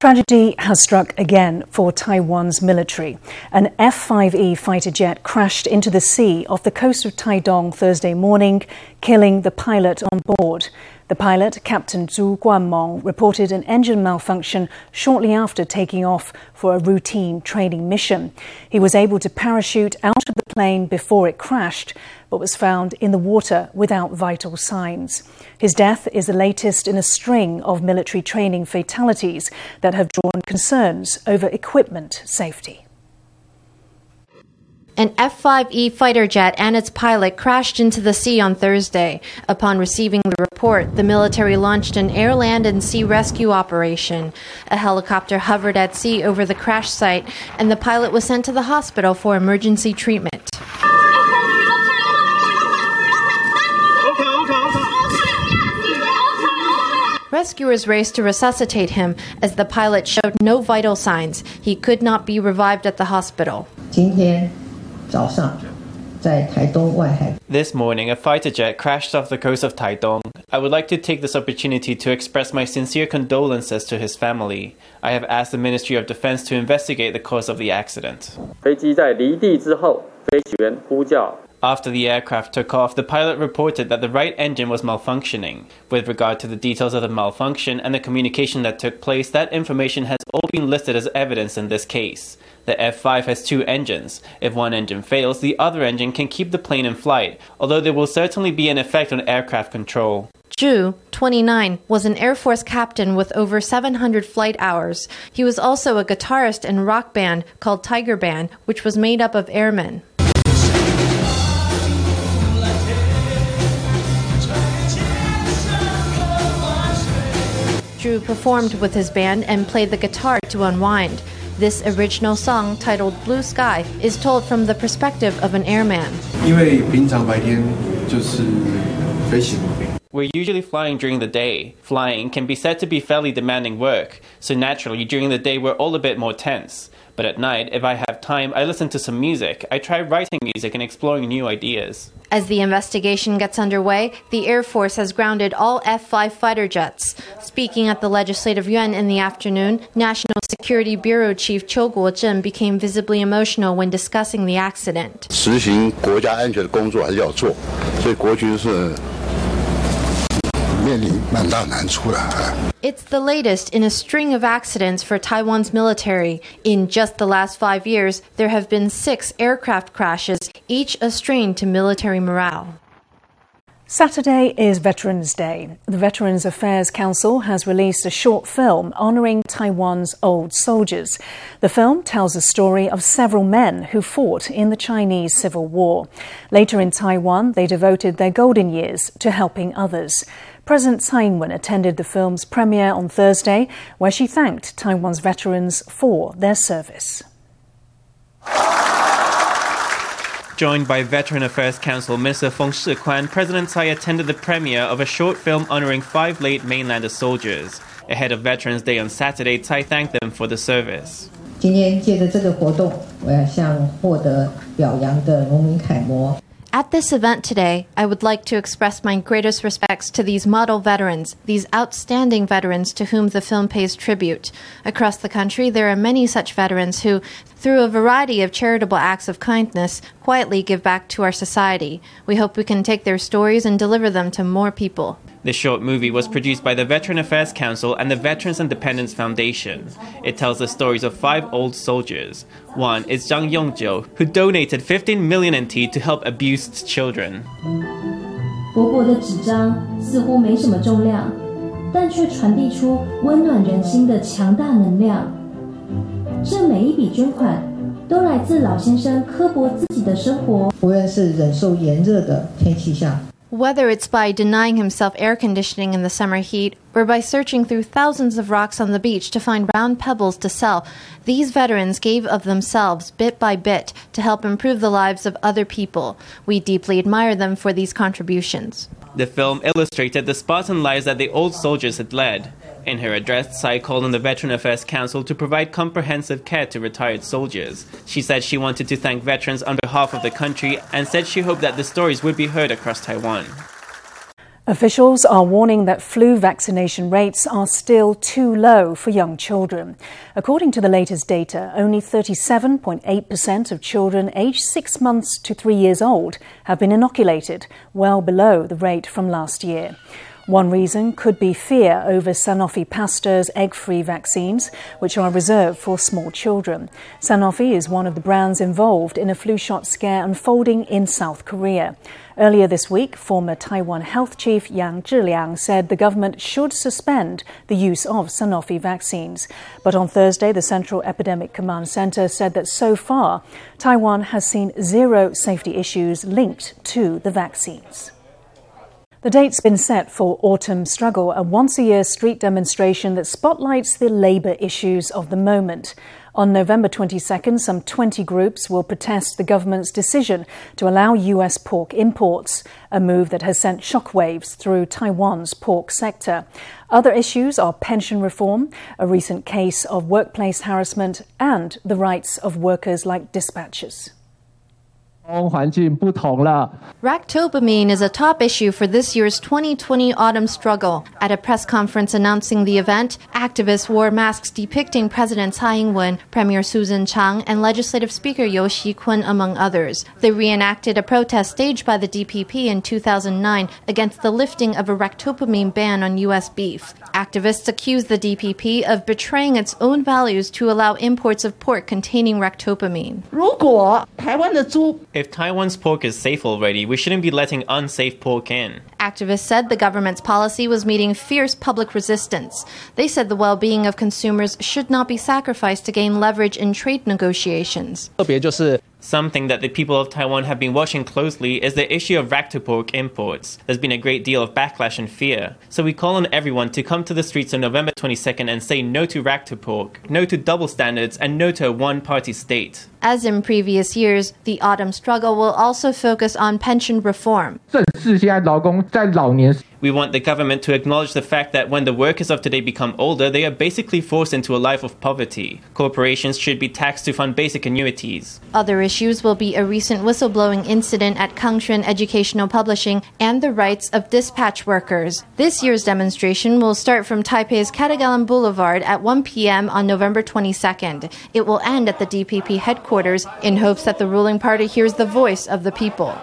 Tragedy has struck again for Taiwan's military. An F 5E fighter jet crashed into the sea off the coast of Taidong Thursday morning, killing the pilot on board. The pilot, Captain Zhu Guanmong, reported an engine malfunction shortly after taking off for a routine training mission. He was able to parachute out of the plane before it crashed, but was found in the water without vital signs. His death is the latest in a string of military training fatalities that have drawn concerns over equipment safety. An F 5E fighter jet and its pilot crashed into the sea on Thursday. Upon receiving the the military launched an air, land, and sea rescue operation. A helicopter hovered at sea over the crash site, and the pilot was sent to the hospital for emergency treatment. Rescuers raced to resuscitate him as the pilot showed no vital signs. He could not be revived at the hospital. This morning, a fighter jet crashed off the coast of Taitung. I would like to take this opportunity to express my sincere condolences to his family. I have asked the Ministry of Defense to investigate the cause of the accident. 飞机在离地之后，飞行员呼叫 After the aircraft took off, the pilot reported that the right engine was malfunctioning. With regard to the details of the malfunction and the communication that took place, that information has all been listed as evidence in this case. The F5 has two engines. If one engine fails, the other engine can keep the plane in flight, although there will certainly be an effect on aircraft control. Zhu, 29, was an Air Force captain with over 700 flight hours. He was also a guitarist in rock band called Tiger Band, which was made up of airmen. Zhu performed with his band and played the guitar to unwind. This original song, titled Blue Sky, is told from the perspective of an airman. 因为平常白天就是飞行嘛， We're usually flying during the day. Flying can be said to be fairly demanding work, so naturally during the day we're all a bit more tense. But at night, if I have time, I listen to some music. I try writing music and exploring new ideas. As the investigation gets underway, the Air Force has grounded all F 5 fighter jets. Speaking at the Legislative Yuan in the afternoon, National Security Bureau Chief Chiu Guozhen became visibly emotional when discussing the accident. 实行国家安全的工作还是要做，所以国军是 面临蛮大难处的。哎 It's the latest in a string of accidents for Taiwan's military. In just the last five years, there have been six aircraft crashes, each a strain to military morale. Saturday is Veterans Day. The Veterans Affairs Council has released a short film honouring Taiwan's old soldiers. The film tells the story of several men who fought in the Chinese Civil War. Later in Taiwan, they devoted their golden years to helping others. President Tsai Ing-wen attended the film's premiere on Thursday, where she thanked Taiwan's veterans for their service. Joined by Veteran Affairs Council Minister Feng Shikwan, President Tsai attended the premiere of a short film honoring five late mainlander soldiers. Ahead of Veterans Day on Saturday, Tsai thanked them for the service. 今天借着这个活动，我要向获得表扬的农民楷模 At this event today, I would like to express my greatest respects to these model veterans, these outstanding veterans to whom the film pays tribute. Across the country, there are many such veterans who, through a variety of charitable acts of kindness, quietly give back to our society. We hope we can take their stories and deliver them to more people. The short movie was produced by the Veteran Affairs Council and the Veterans and Dependents Foundation. It tells the stories of five old soldiers. One is Zhang Yongjiu, who donated 15 million NT to help abused children. 薄薄的纸张似乎没什么重量，但却传递出温暖人心的强大能量。这每一笔捐款 都来自老先生刻薄自己的生活，无论是忍受炎热的天气下， Whether it's by denying himself air conditioning in the summer heat or by searching through thousands of rocks on the beach to find round pebbles to sell, these veterans gave of themselves bit by bit to help improve the lives of other people. We deeply admire them for these contributions. The film illustrated the Spartan lives that the old soldiers had led. In her address, Tsai called on the Veteran Affairs Council to provide comprehensive care to retired soldiers. She said she wanted to thank veterans on behalf of the country and said she hoped that the stories would be heard across Taiwan. Officials are warning that flu vaccination rates are still too low for young children. According to the latest data, only 37.8% of children aged six months to three years old have been inoculated, well below the rate from last year. One reason could be fear over Sanofi Pasteur's egg free vaccines, which are reserved for small children. Sanofi is one of the brands involved in a flu shot scare unfolding in South Korea. Earlier this week, former Taiwan health chief Yang Zhiliang said the government should suspend the use of Sanofi vaccines. But on Thursday, the Central Epidemic Command Center said that so far, Taiwan has seen zero safety issues linked to the vaccines. The date's been set for Autumn Struggle, a once a year street demonstration that spotlights the labour issues of the moment. On November 22nd, some 20 groups will protest the government's decision to allow US pork imports, a move that has sent shockwaves through Taiwan's pork sector. Other issues are pension reform, a recent case of workplace harassment, and the rights of workers like dispatchers. Ractopamine is a top issue for this year's 2020 autumn struggle. At a press conference announcing the event, activists wore masks depicting President Tsai Ing-wen, Premier Su Tseng-chang, and Legislative Speaker You Si-kun, among others. They reenacted a protest staged by the DPP in 2009 against the lifting of a ractopamine ban on U.S. beef. Activists accused the DPP of betraying its own values to allow imports of pork containing ractopamine. If Taiwan's pork is safe already, we shouldn't be letting unsafe pork in. Activists said the government's policy was meeting fierce public resistance. They said the well being of consumers should not be sacrificed to gain leverage in trade negotiations. Something that the people of Taiwan have been watching closely is the issue of ractopork imports. There's been a great deal of backlash and fear. So we call on everyone to come to the streets on November 22nd and say no to ractopork, no to double standards, and no to a one party state. As in previous years, the autumn struggle will also focus on pension reform. We want the government to acknowledge the fact that when the workers of today become older, they are basically forced into a life of poverty. Corporations should be taxed to fund basic annuities. Other issues will be a recent whistleblowing incident at Kangxuan Educational Publishing and the rights of dispatch workers. This year's demonstration will start from Taipei's Ketagalan Boulevard at 1 p.m. on November 22nd. It will end at the DPP headquarters in hopes that the ruling party hears the voice of the people.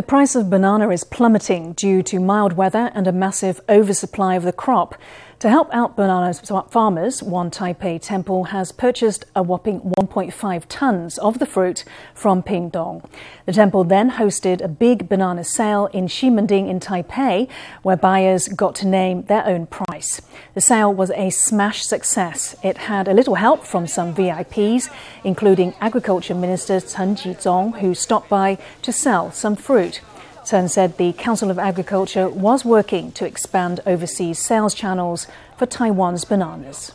The price of banana is plummeting due to mild weather and a massive oversupply of the crop. To help out banana farmers, One Taipei Temple has purchased a whopping 1.5 tons of the fruit from Pingdong. The temple then hosted a big banana sale in Ximending in Taipei, where buyers got to name their own price. The sale was a smash success. It had a little help from some VIPs, including Agriculture Minister Chen Jizong, who stopped by to sell some fruit. Chen said the Council of Agriculture was working to expand overseas sales channels for Taiwan's bananas.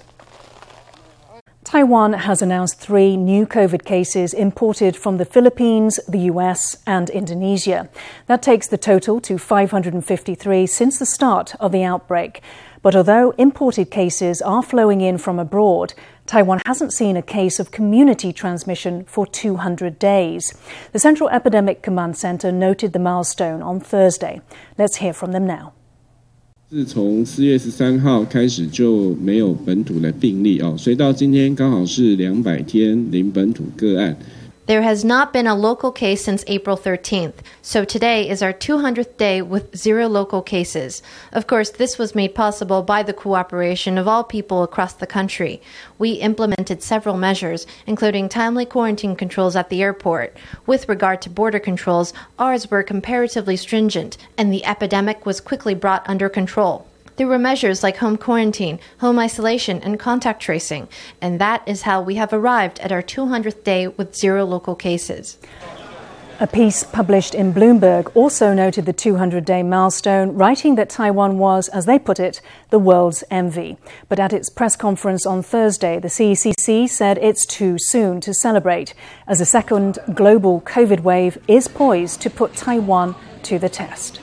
Taiwan has announced three new COVID cases imported from the Philippines, the US, and Indonesia. That takes the total to 553 since the start of the outbreak. But although imported cases are flowing in from abroad, Taiwan hasn't seen a case of community transmission for 200 days. The Central Epidemic Command Center noted the milestone on Thursday. Let's hear from them now. 自从四月十三号开始就没有本土的病例哦，所以到今天刚好是两百天零本土个案。There has not been a local case since April 13th, so today is our 200th day with zero local cases. Of course, this was made possible by the cooperation of all people across the country. We implemented several measures, including timely quarantine controls at the airport. With regard to border controls, ours were comparatively stringent, and the epidemic was quickly brought under control. There were measures like home quarantine, home isolation, and contact tracing, and that is how we have arrived at our 200th day with zero local cases. A piece published in Bloomberg also noted the 200 day milestone, writing that Taiwan was, as they put it, the world's envy. But at its press conference on Thursday, the CECC said it's too soon to celebrate, as a second global COVID wave is poised to put Taiwan to the test.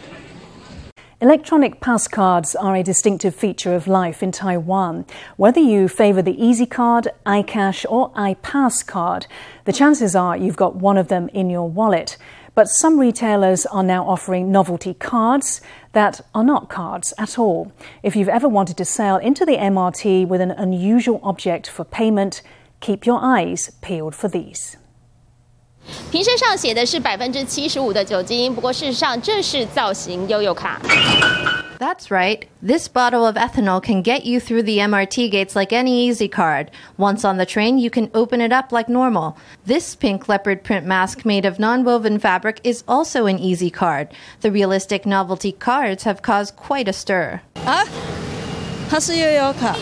Electronic pass cards are a distinctive feature of life in Taiwan. Whether you favor the Easy Card, iCash, or iPass card, the chances are you've got one of them in your wallet. But some retailers are now offering novelty cards that are not cards at all. If you've ever wanted to sail into the MRT with an unusual object for payment, keep your eyes peeled for these. 瓶身上写的是百分之七十五的酒精，不过事实上这是造型悠游卡。That's right. This bottle of ethanol can get you through the MRT gates like any Easy card. Once on the train, you can open it up like normal. This pink leopard print mask made of non-woven fabric is also an Easy card. The realistic novelty cards have caused quite a stir. 啊，它是悠游卡。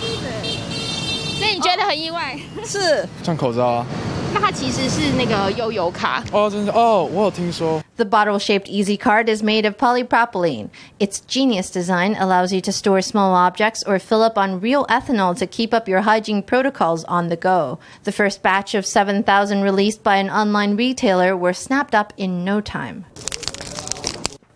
所以你觉得很意外？是。像口罩啊。 那它其实是那个悠游卡。哦，真的哦，我有听说。The bottle shaped Easy Card is made of polypropylene. Its genius design allows you to store small objects or fill up on real ethanol to keep up your hygiene protocols on the go. The first batch of 7,000 released by an online retailer were snapped up in no time.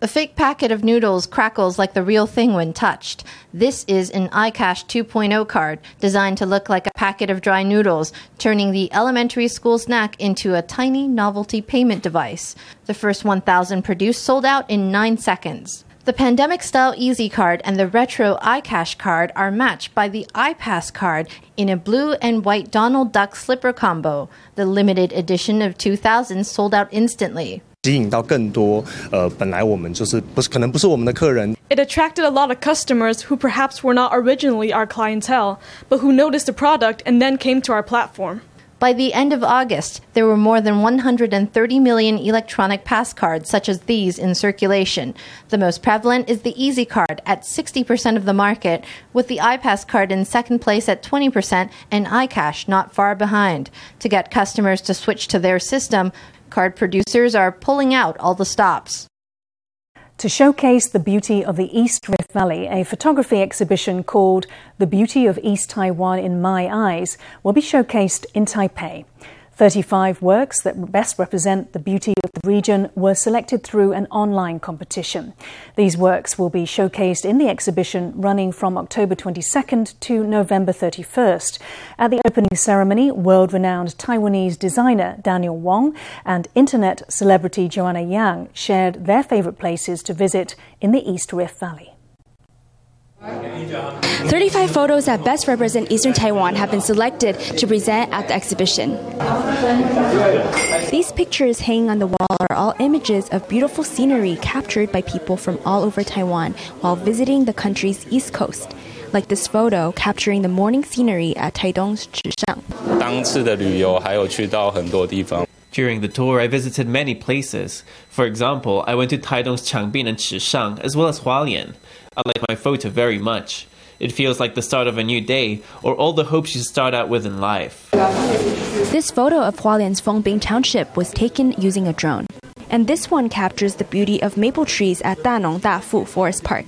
A fake packet of noodles crackles like the real thing when touched. This is an iCash 2.0 card designed to look like a packet of dry noodles, turning the elementary school snack into a tiny novelty payment device. The first 1,000 produced sold out in 9 seconds. The pandemic style Easy card and the retro iCash card are matched by the iPass card in a blue and white Donald Duck slipper combo. The limited edition of 2000 sold out instantly. 吸引到更多呃，本来我们就是不是可能不是我们的客人。It attracted a lot of customers who perhaps were not originally our clientele, but who noticed the product and then came to our platform. By the end of August, there were more than 130 million electronic pass cards such as these in circulation. The most prevalent is the Easy Card at 60% of the market, with the iPass card in second place at 20% and iCash not far behind. To get customers to switch to their system, card producers are pulling out all the stops. To showcase the beauty of the East Valley, a photography exhibition called The Beauty of East Taiwan in My Eyes will be showcased in Taipei. 35 works that best represent the beauty of the region were selected through an online competition. These works will be showcased in the exhibition running from October 22nd to November 31st. At the opening ceremony, world renowned Taiwanese designer Daniel Wong and internet celebrity Joanna Yang shared their favorite places to visit in the East Rift Valley. 35 photos that best represent Eastern Taiwan have been selected to present at the exhibition. These pictures hanging on the wall are all images of beautiful scenery captured by people from all over Taiwan while visiting the country's east coast. Like this photo capturing the morning scenery at Taidong's Chishang. During the tour, I visited many places. For example, I went to Taidong's Changbin and Chishang, as well as Hualien. I like my photo very much. It feels like the start of a new day, or all the hopes you start out with in life. This photo of Hualien's Fengbin Township was taken using a drone. And this one captures the beauty of maple trees at Danong Dafu Forest Park.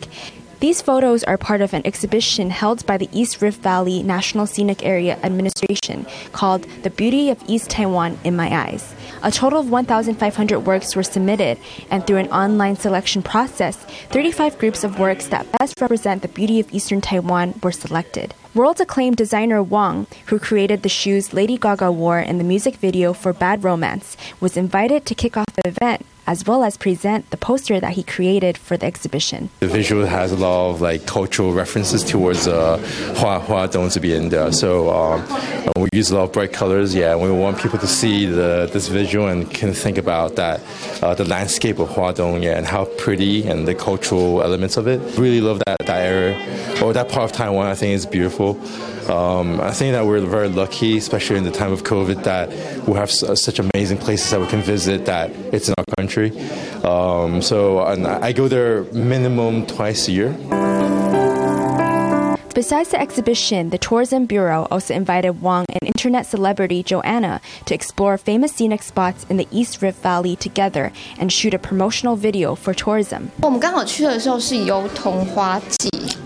These photos are part of an exhibition held by the East Rift Valley National Scenic Area Administration called The Beauty of East Taiwan in My Eyes. A total of 1,500 works were submitted, and through an online selection process, 35 groups of works that best represent the beauty of Eastern Taiwan were selected. World acclaimed designer Wong, who created the shoes Lady Gaga wore in the music video for Bad Romance, was invited to kick off the event as well as present the poster that he created for the exhibition. The visual has a lot of like cultural references towards uh, Hua Hua Dong Zbian. So um, we use a lot of bright colors. Yeah, we want people to see the this visual and can think about that, uh, the landscape of Hua Dong, yeah, and how pretty and the cultural elements of it. Really love that that area or that part of Taiwan. I think is beautiful. Um, I think that we're very lucky, especially in the time of COVID, that we have such amazing places that we can visit. That it's in our country. Um, so I go there minimum twice a year. Besides the exhibition, the Tourism Bureau also invited Wang and internet celebrity Joanna to explore famous scenic spots in the East Rift Valley together and shoot a promotional video for tourism.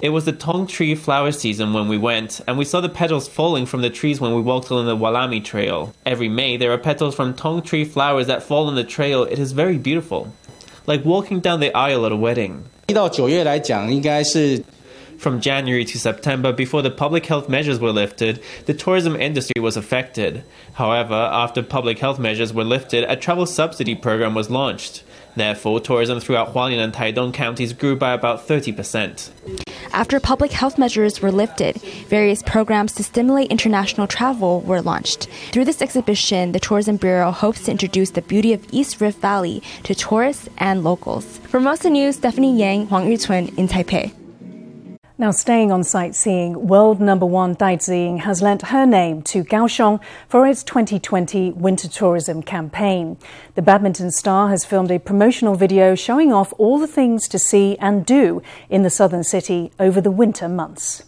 It was the Tung tree flower season when we went, and we saw the petals falling from the trees when we walked along the Walami Trail. Every May, there are petals from Tung tree flowers that fall on the trail. It is very beautiful, like walking down the aisle at a wedding. from January to September, before the public health measures were lifted, the tourism industry was affected. However, after public health measures were lifted, a travel subsidy program was launched. Therefore, tourism throughout Hualien and Taidong counties grew by about 30%. After public health measures were lifted, various programs to stimulate international travel were launched. Through this exhibition, the Tourism Bureau hopes to introduce the beauty of East Rift Valley to tourists and locals. Formosa News, Stephanie Yang, Huang Yicun in Taipei. Now, staying on sightseeing, world number one Daiziying has lent her name to Kaohsiung for its 2020 winter tourism campaign. The badminton star has filmed a promotional video showing off all the things to see and do in the southern city over the winter months.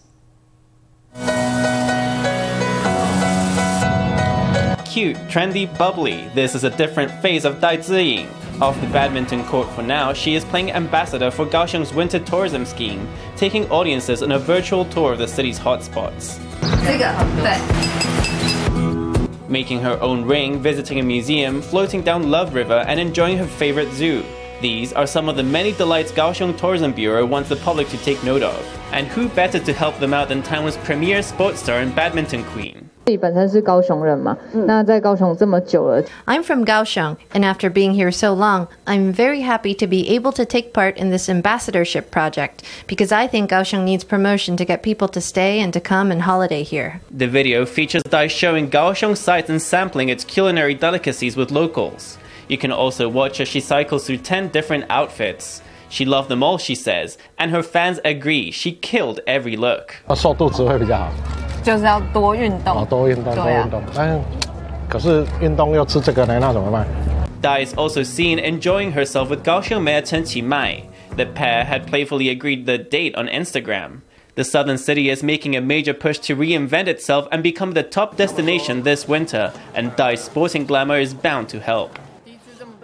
Cute, trendy, bubbly. This is a different phase of Daiziying. Off the badminton court for now, she is playing ambassador for Kaohsiung's winter tourism scheme, taking audiences on a virtual tour of the city's hotspots. Making her own ring, visiting a museum, floating down Love River, and enjoying her favorite zoo. These are some of the many delights Kaohsiung Tourism Bureau wants the public to take note of. And who better to help them out than Taiwan's premier sports star and badminton queen? 自己本身是高雄人嘛，那在高雄这么久了。 I'm from Kaohsiung, and after being here so long, I'm very happy to be able to take part in this ambassadorship project because I think Kaohsiung needs promotion to get people to stay and to come and holiday here. The video features Dai showing Kaohsiung sights and sampling its culinary delicacies with locals. You can also watch as she cycles through 10 different outfits. She loved them all, she says, and her fans agree she killed every look. 瘦肚子会比较好。 就是要多运动，哦，多运动，多运动。但是，可是运动又吃这个呢，那怎么办？ Dai is also seen enjoying herself with Kaohsiung Mayor Chen Qimai. The pair had playfully agreed the date on Instagram. The southern city is making a major push to reinvent itself and become the top destination this winter, and Dai's sporting glamour is bound to help.